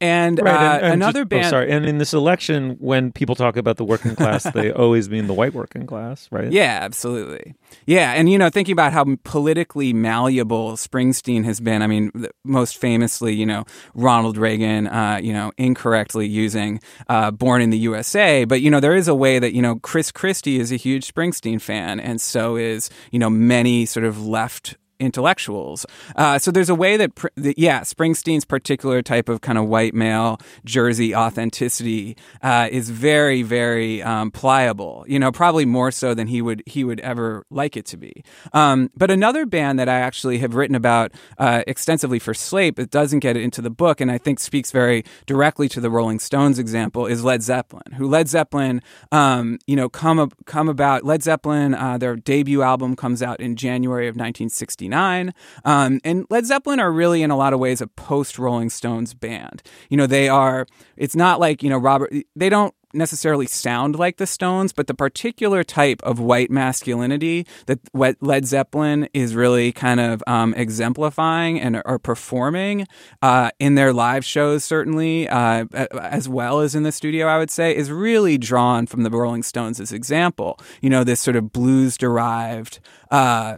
and, Right, uh, and- and another just- oh, band. sorry, and in this election, when people talk about the working class, they always mean the white working class, right? Yeah, absolutely. Yeah, and you know, thinking about how politically malleable Springsteen has been. I mean, most famously, you know, Ronald Reagan, uh, you know, incorrectly using uh, "Born in the USA," but you know, there is a way that you know Chris Christie is a huge Springsteen fan, and so is you know many sort of left intellectuals. Uh, so there's a way that, that, yeah, Springsteen's particular type of kind of white male Jersey authenticity uh, is very, very um, pliable. You know, probably more so than he would he would ever like it to be. Um, but another band that I actually have written about uh, extensively for Slate, but doesn't get it into the book, and I think speaks very directly to the Rolling Stones example, is Led Zeppelin. Who Led Zeppelin, um, you know, come come about. Led Zeppelin, uh, their debut album comes out in January of 1969. Um, and Led Zeppelin are really, in a lot of ways, a post Rolling Stones band. You know, they are, it's not like, you know, Robert, they don't necessarily sound like the Stones, but the particular type of white masculinity that Led Zeppelin is really kind of um, exemplifying and are performing uh, in their live shows, certainly, uh, as well as in the studio, I would say, is really drawn from the Rolling Stones example. You know, this sort of blues derived. Uh,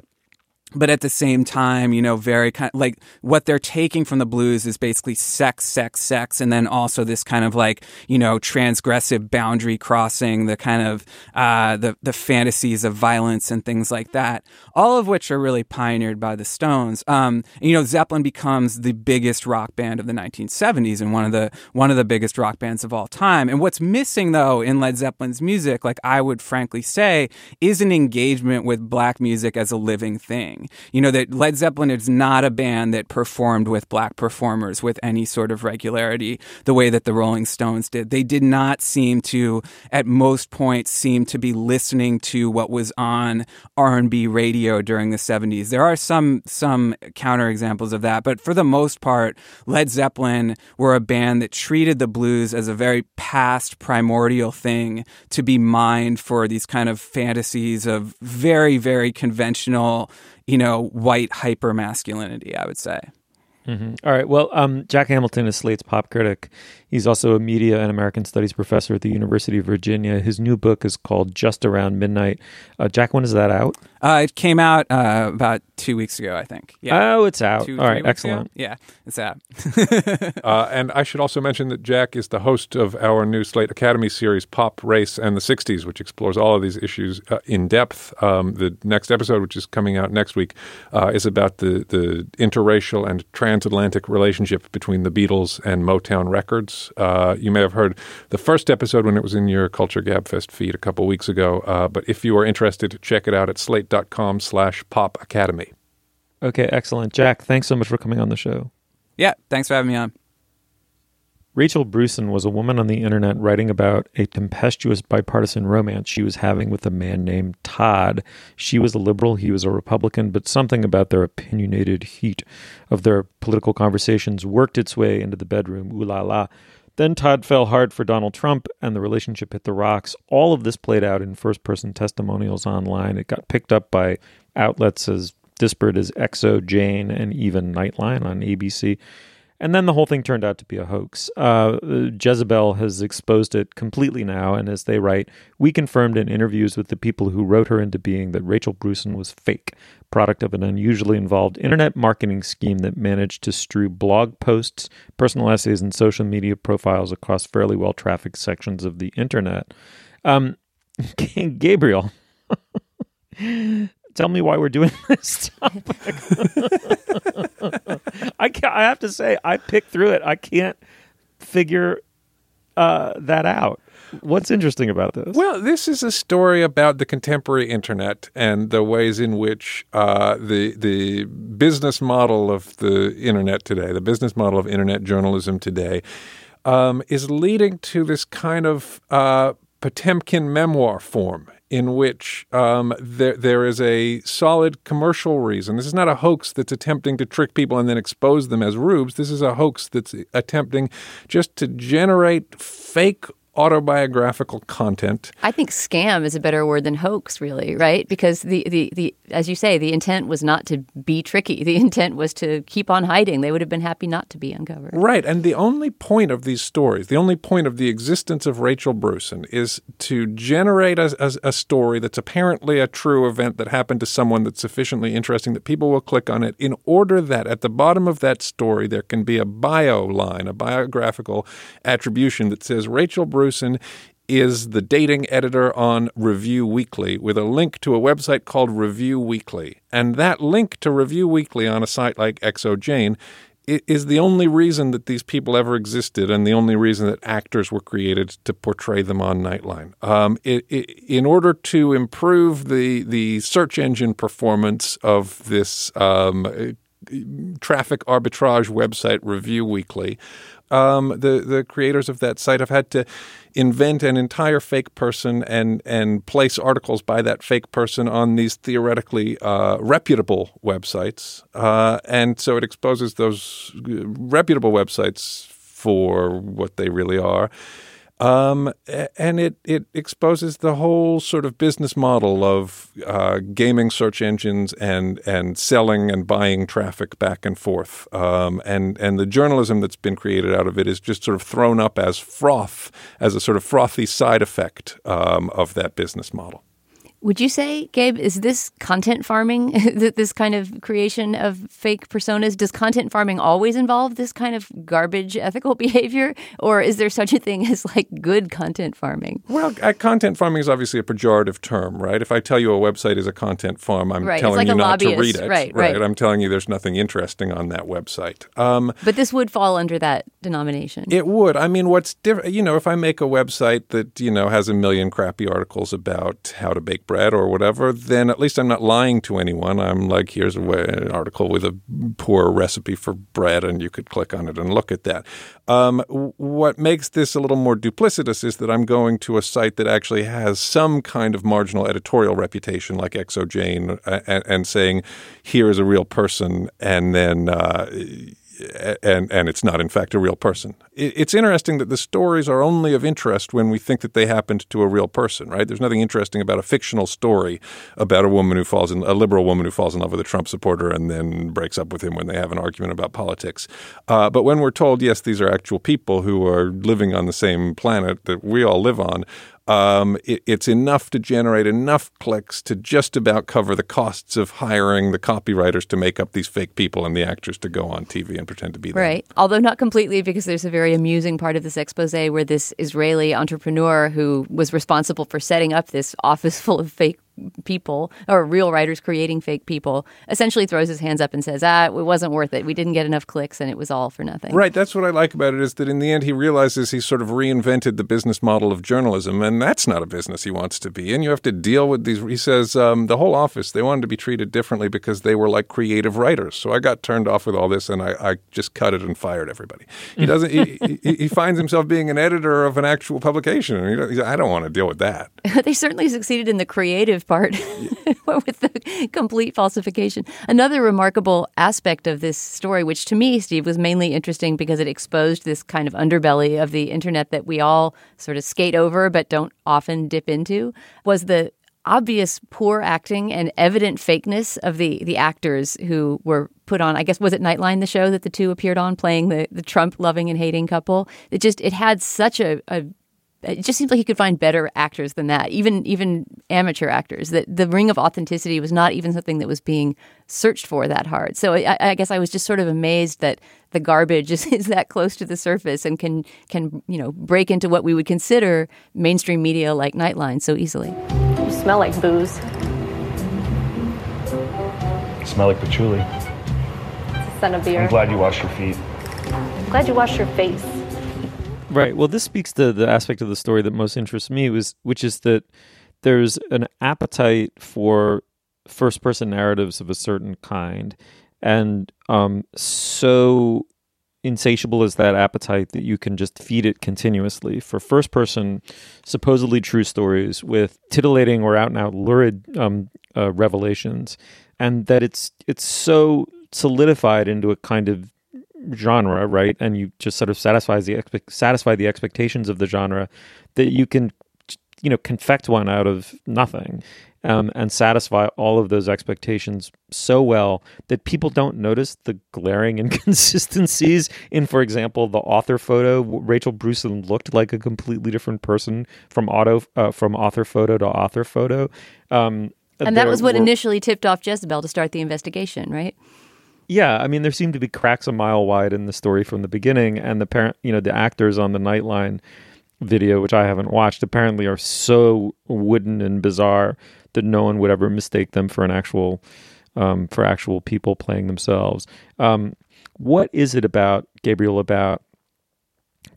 but at the same time, you know, very kind like what they're taking from the blues is basically sex, sex, sex, and then also this kind of like you know transgressive boundary crossing, the kind of uh, the the fantasies of violence and things like that. All of which are really pioneered by the Stones. Um, you know, Zeppelin becomes the biggest rock band of the 1970s and one of the one of the biggest rock bands of all time. And what's missing though in Led Zeppelin's music, like I would frankly say, is an engagement with black music as a living thing. You know, that Led Zeppelin is not a band that performed with black performers with any sort of regularity the way that the Rolling Stones did. They did not seem to, at most points, seem to be listening to what was on R&B radio during the 70s. There are some some counterexamples of that, but for the most part, Led Zeppelin were a band that treated the blues as a very past primordial thing to be mined for these kind of fantasies of very very conventional you know, white hyper masculinity, I would say. Mhm. All right. Well, um, Jack Hamilton is Slate's pop critic. He's also a media and American studies professor at the University of Virginia. His new book is called Just Around Midnight. Uh, Jack, when is that out? Uh, it came out uh, about two weeks ago, I think. Yeah. Oh, it's out. Two, All three right. weeks ago? Excellent. Yeah, it's out. Uh, and I should also mention that Jack is the host of our new Slate Academy series, Pop, Race, and the 60s, which explores all of these issues uh, in depth. Um, the next episode, which is coming out next week, uh, is about the, the interracial and transatlantic relationship between the Beatles and Motown Records. Uh, you may have heard the first episode when it was in your Culture Gabfest feed a couple weeks ago. Uh, but if you are interested, check it out at slate.com slash pop academy. Okay. Excellent. Jack, thanks so much for coming on the show. Yeah, thanks for having me on. Rachel Brewson was a woman on the internet writing about a tempestuous bipartisan romance she was having with a man named Todd. She was a liberal, he was a Republican, but something about their opinionated heat of their political conversations worked its way into the bedroom. Ooh la la. Then Todd fell hard for Donald Trump and the relationship hit the rocks. All of this played out in first person testimonials online. It got picked up by outlets as disparate as XOJane, and even Nightline on ABC. And then the whole thing turned out to be a hoax. Uh, Jezebel has exposed it completely now. And as they write, we confirmed in interviews with the people who wrote her into being that Rachel Brewson was fake, product of an unusually involved internet marketing scheme that managed to strew blog posts, personal essays, and social media profiles across fairly well trafficked sections of the internet. Um, Gabriel. Tell me why we're doing this topic. I can't, I have to say I picked through it. I can't figure uh, that out? What's interesting about this? Well, this is a story about the contemporary internet and the ways in which uh, the the business model of the internet today, the business model of internet journalism today, um, is leading to this kind of uh, Potemkin memoir form in which um, there there is a solid commercial reason. This is not a hoax that's attempting to trick people and then expose them as rubes. This is a hoax that's attempting just to generate fake autobiographical content. I think scam is a better word than hoax, really, right? Because the, the, the as you say, the intent was not to be tricky. The intent was to keep on hiding. They would have been happy not to be uncovered. Right. And the only point of these stories, the only point of the existence of Rachel Brewson is to generate a, a, a story that's apparently a true event that happened to someone that's sufficiently interesting that people will click on it in order that at the bottom of that story there can be a bio line, a biographical attribution that says Rachel Brewson is the dating editor on Review Weekly with a link to a website called Review Weekly. And that link to Review Weekly on a site like XOJane is the only reason that these people ever existed and the only reason that actors were created to portray them on Nightline. Um, it, it, in order to improve the, the search engine performance of this um, traffic arbitrage website, Review Weekly, um, the the creators of that site have had to invent an entire fake person and and place articles by that fake person on these theoretically uh, reputable websites, uh, and so it exposes those reputable websites for what they really are. Um, and it, it exposes the whole sort of business model of uh, gaming search engines and and selling and buying traffic back and forth. Um, and and the journalism that's been created out of it is just sort of thrown up as froth, as a sort of frothy side effect um, of that business model. Would you say, Gabe, is this content farming, this kind of creation of fake personas? Does content farming always involve this kind of garbage ethical behavior? Or is there such a thing as like good content farming? Well, uh, content farming is obviously a pejorative term, right? If I tell you a website is a content farm, I'm right. telling like you not lobbyist. to read it. Right, right, right. I'm telling you there's nothing interesting on that website. Um, but this would fall under that denomination. It would. I mean, what's different, you know, if I make a website that, you know, has a million crappy articles about how to bake bread or whatever, then at least I'm not lying to anyone. I'm like, here's a way, an article with a poor recipe for bread, and you could click on it and look at that. Um, what makes this a little more duplicitous is that I'm going to a site that actually has some kind of marginal editorial reputation, like XOJane, and, and saying, here is a real person, and then. Uh, and and it's not in fact a real person. It's interesting that the stories are only of interest when we think that they happened to a real person, right? There's nothing interesting about a fictional story about a woman who falls in a liberal woman who falls in love with a Trump supporter and then breaks up with him when they have an argument about politics. Uh, but when we're told, yes, these are actual people who are living on the same planet that we all live on, um, it, it's enough to generate enough clicks to just about cover the costs of hiring the copywriters to make up these fake people and the actors to go on TV and pretend to be them. Right. Although not completely, because there's a very amusing part of this expose where this Israeli entrepreneur who was responsible for setting up this office full of fake people or real writers creating fake people essentially throws his hands up and says ah it wasn't worth it. We didn't get enough clicks and it was all for nothing. Right. That's what i like about it is that in the end he realizes he sort of reinvented the business model of journalism and that's not a business he wants to be in. You have to deal with these he says um, the whole office they wanted to be treated differently because they were like creative writers. So i got turned off with all this and i, I just cut it and fired everybody. He doesn't he, he, he, finds himself being an editor of an actual publication and i don't want to deal with that. They certainly succeeded in the creative part with the complete falsification. Another remarkable aspect of this story, which to me, Steve, was mainly interesting because it exposed this kind of underbelly of the internet that we all sort of skate over but don't often dip into, was the obvious poor acting and evident fakeness of the the actors who were put on. I guess was it Nightline, the show that the two appeared on, playing the the Trump loving and hating couple. It just it had such a, a it just seems like you could find better actors than that, even even amateur actors. That the ring of authenticity was not even something that was being searched for that hard. So I, I guess I was just sort of amazed that the garbage is, is that close to the surface and can can you know break into what we would consider mainstream media like Nightline so easily. You smell like booze. You Smell like patchouli. It's a scent of beer. I'm glad you washed your feet. I'm glad you washed your face. Right. Well, this speaks to the aspect of the story that most interests me, was which is that there's an appetite for first person narratives of a certain kind, and um, so insatiable is that appetite that you can just feed it continuously for first person supposedly true stories with titillating or out and out lurid um, uh, revelations and that it's it's so solidified into a kind of genre right and you just sort of satisfies the expe- satisfy the expectations of the genre that you can you know confect one out of nothing um, and satisfy all of those expectations so well that people don't notice the glaring inconsistencies in, for example, the author photo. Rachel Brewson looked like a completely different person from auto uh, from author photo to author photo. Um, And that was what were- initially tipped off Jezebel to start the investigation, right? Yeah, I mean, there seemed to be cracks a mile wide in the story from the beginning, and the parent, you know, the actors on the Nightline video, which I haven't watched, apparently are so wooden and bizarre that no one would ever mistake them for an actual, um, for actual people playing themselves. Um, what is it about Gabriel about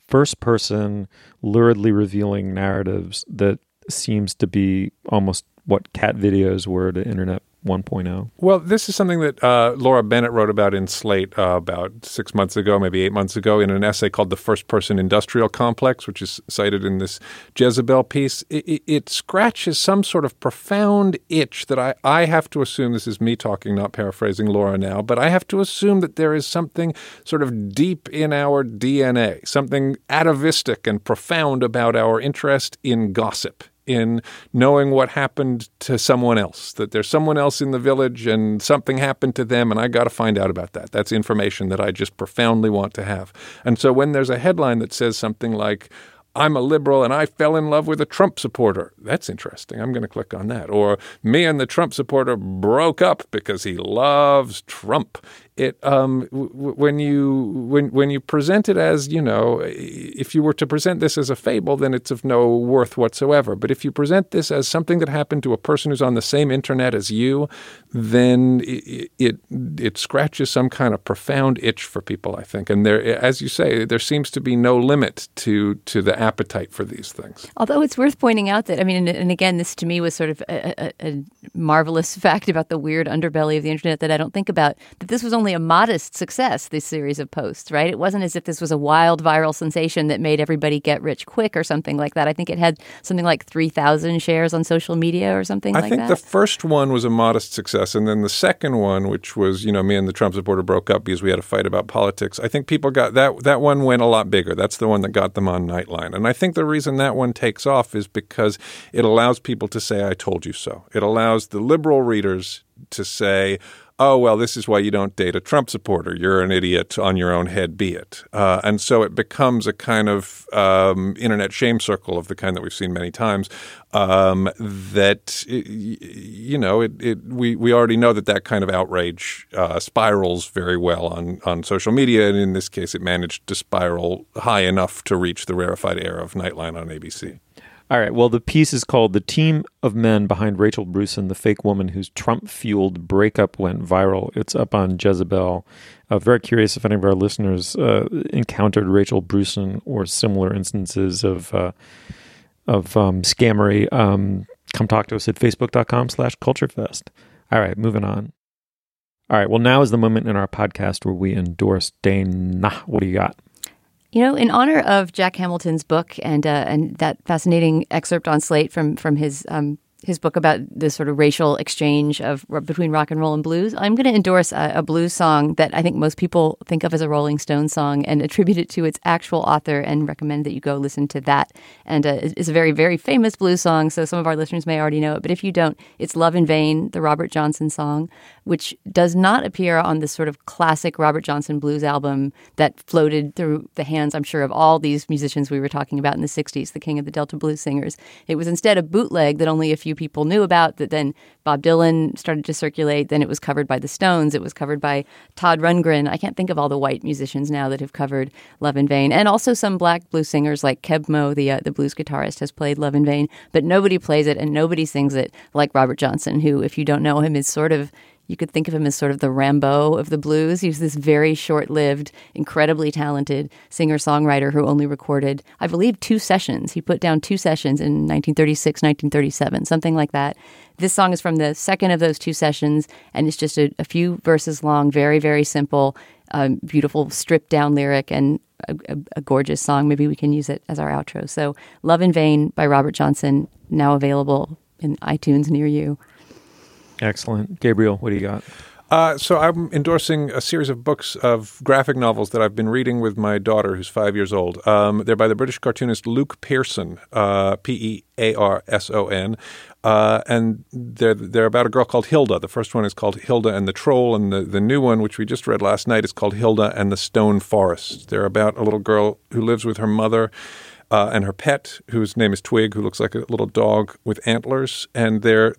first person, luridly revealing narratives that seems to be almost what cat videos were to internet? 1.0? Well, this is something that uh, Laura Bennett wrote about in Slate uh, about six months ago, maybe eight months ago, in an essay called The First Person Industrial Complex, which is cited in this Jezebel piece. It, it, it scratches some sort of profound itch that I, I have to assume this is me talking, not paraphrasing Laura now, but I have to assume that there is something sort of deep in our DNA, something atavistic and profound about our interest in gossip in knowing what happened to someone else, that there's someone else in the village and something happened to them, and I got to find out about that. That's information that I just profoundly want to have. And so when there's a headline that says something like, I'm a liberal and I fell in love with a Trump supporter. That's interesting. I'm going to click on that. Or me and the Trump supporter broke up because he loves Trump. It um, w- when you when when you present it as you know, if you were to present this as a fable, then it's of no worth whatsoever. But if you present this as something that happened to a person who's on the same internet as you, then it it, it scratches some kind of profound itch for people. I think, and there, as you say, there seems to be no limit to to the appetite for these things. Although it's worth pointing out that I mean, and, and again, this to me was sort of a, a, a marvelous fact about the weird underbelly of the internet that I don't think about. That this was only a modest success. This series of posts, right? It wasn't as if this was a wild viral sensation that made everybody get rich quick or something like that. I think it had something like three thousand shares on social media or something I like think the first one was a modest success, and then the second one, which was you know me and the Trump supporter broke up because we had a fight about politics. I think people got that that one went a lot bigger. That's the one that got them on Nightline, and I think the reason that one takes off is because it allows people to say "I told you so." It allows the liberal readers to say. Oh well, this is why you don't date a Trump supporter. You're an idiot on your own head, be it. Uh, and so it becomes a kind of um, internet shame circle of the kind that we've seen many times. Um, that y- you know, it, it we we already know that that kind of outrage uh, spirals very well on on social media, and in this case, it managed to spiral high enough to reach the rarefied air of Nightline on ABC. All right. Well, the piece is called The Team of Men Behind Rachel Brewson, the fake woman whose Trump fueled breakup went viral. It's up on Jezebel. Uh, very curious if any of our listeners uh, encountered Rachel Brewson or similar instances of uh, of um, scammery. Um, come talk to us at facebook.com slash culturefest. All right, moving on. All right. Well, now is the moment in our podcast where we endorse Dana. What do you got? You know, in honor of Jack Hamilton's book and uh, and that fascinating excerpt on Slate from from his um, his book about the sort of racial exchange of between rock and roll and blues, I'm going to endorse a, a blues song that I think most people think of as a Rolling Stone song and attribute it to its actual author and recommend that you go listen to that. And uh, it's a very very famous blues song, so some of our listeners may already know it. But if you don't, it's "Love in Vain," the Robert Johnson song, which does not appear on this sort of classic Robert Johnson blues album that floated through the hands, I'm sure, of all these musicians we were talking about in the 60s, the king of the Delta blues singers. It was instead a bootleg that only a few people knew about, that then Bob Dylan started to circulate. Then it was covered by the Stones. It was covered by Todd Rundgren. I can't think of all the white musicians now that have covered Love in Vain. And also some black blues singers like Keb Mo, the, uh, the blues guitarist, has played Love in Vain. But nobody plays it and nobody sings it like Robert Johnson, who, if you don't know him, is sort of You could think of him as sort of the Rimbaud of the blues. He was this very short lived, incredibly talented singer songwriter who only recorded, I believe, two sessions. He put down two sessions in 1936, 1937, something like that. This song is from the second of those two sessions, and it's just a, a few verses long, very, very simple, um, beautiful, stripped down lyric, and a, a, a gorgeous song. Maybe we can use it as our outro. So, Love in Vain by Robert Johnson, now available in iTunes near you. Excellent. Gabriel, what do you got? Uh, so I'm endorsing a series of books of graphic novels that I've been reading with my daughter, who's five years old. Um, they're by the British cartoonist Luke Pearson, uh, P E A R S O N, uh, and they're they're about a girl called Hilda. The first one is called Hilda and the Troll, and the the new one, which we just read last night, is called Hilda and the Stone Forest. They're about a little girl who lives with her mother uh, and her pet, whose name is Twig, who looks like a little dog with antlers, and they're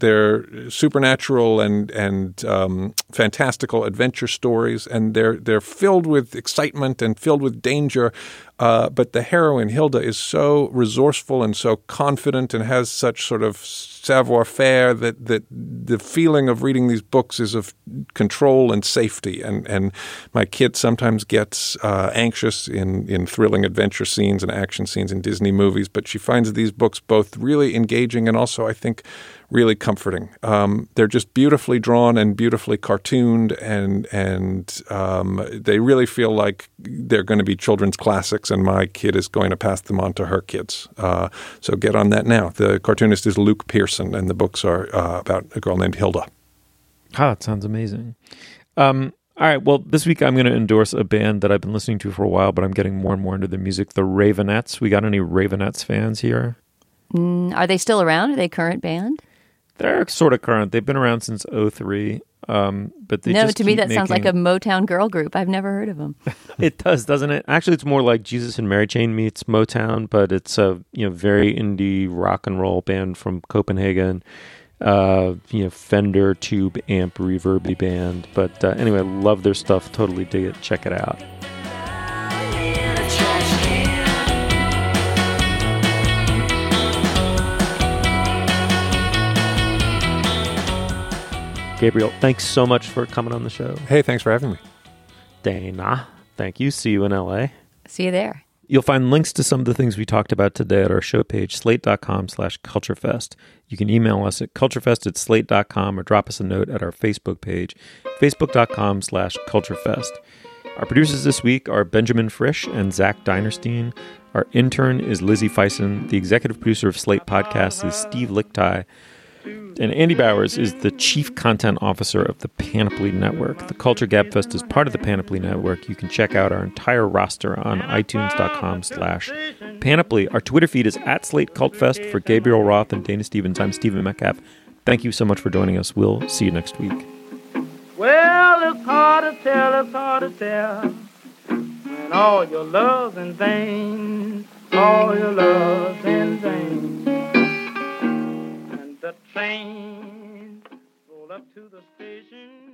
supernatural and and um, fantastical adventure stories, and they're they're filled with excitement and filled with danger. Uh, but the heroine Hilda is so resourceful and so confident and has such sort of savoir faire that that the feeling of reading these books is of control and safety. And and my kid sometimes gets uh, anxious in in thrilling adventure scenes and action scenes in Disney movies, but she finds these books both really engaging and also I think really comforting. Um, they're just beautifully drawn and beautifully cartooned, and and um, they really feel like they're going to be children's classics. And my kid is going to pass them on to her kids. Uh, so get on that now. The cartoonist is Luke Pearson, and the books are uh, about a girl named Hilda. Ah, it sounds amazing. Um, all right. Well, this week I'm going to endorse a band that I've been listening to for a while, but I'm getting more and more into the music. The Raveonettes. We got any Raveonettes fans here? Mm, are they still around? Are they a current band? They're sort of current. They've been around since 03. Um, but they no, to me that sounds like a Motown girl group. I've never heard of them. it does, doesn't it? Actually, it's more like Jesus and Mary Chain meets Motown, but it's a you know very indie rock and roll band from Copenhagen. Uh, you know, Fender tube amp reverby band. But uh, anyway, love their stuff. Totally dig it. Check it out. Gabriel, thanks so much for coming on the show. Hey, thanks for having me. Dana, thank you. See you in LA. See you there. You'll find links to some of the things we talked about today at our show page, slate.com slash culturefest. You can email us at culturefest at slate.com or drop us a note at our Facebook page, facebook.com slash culturefest. Our producers this week are Benjamin Frisch and Zach Dinerstein. Our intern is Lizzie Feisen. The executive producer of Slate Podcasts is Steve Lickteig. And Andy Bowers is the chief content officer of the Panoply Network. The Culture Gabfest is part of the Panoply Network. You can check out our entire roster on itunes.com slash panoply. Our Twitter feed is at Slate Cult Fest for Gabriel Roth and Dana Stevens. I'm Stephen Metcalf. Thank you so much for joining us. We'll see you next week. Well, it's hard to tell, it's hard to tell. When all your love's in vain, all your love's vain. And the train roll up to the station.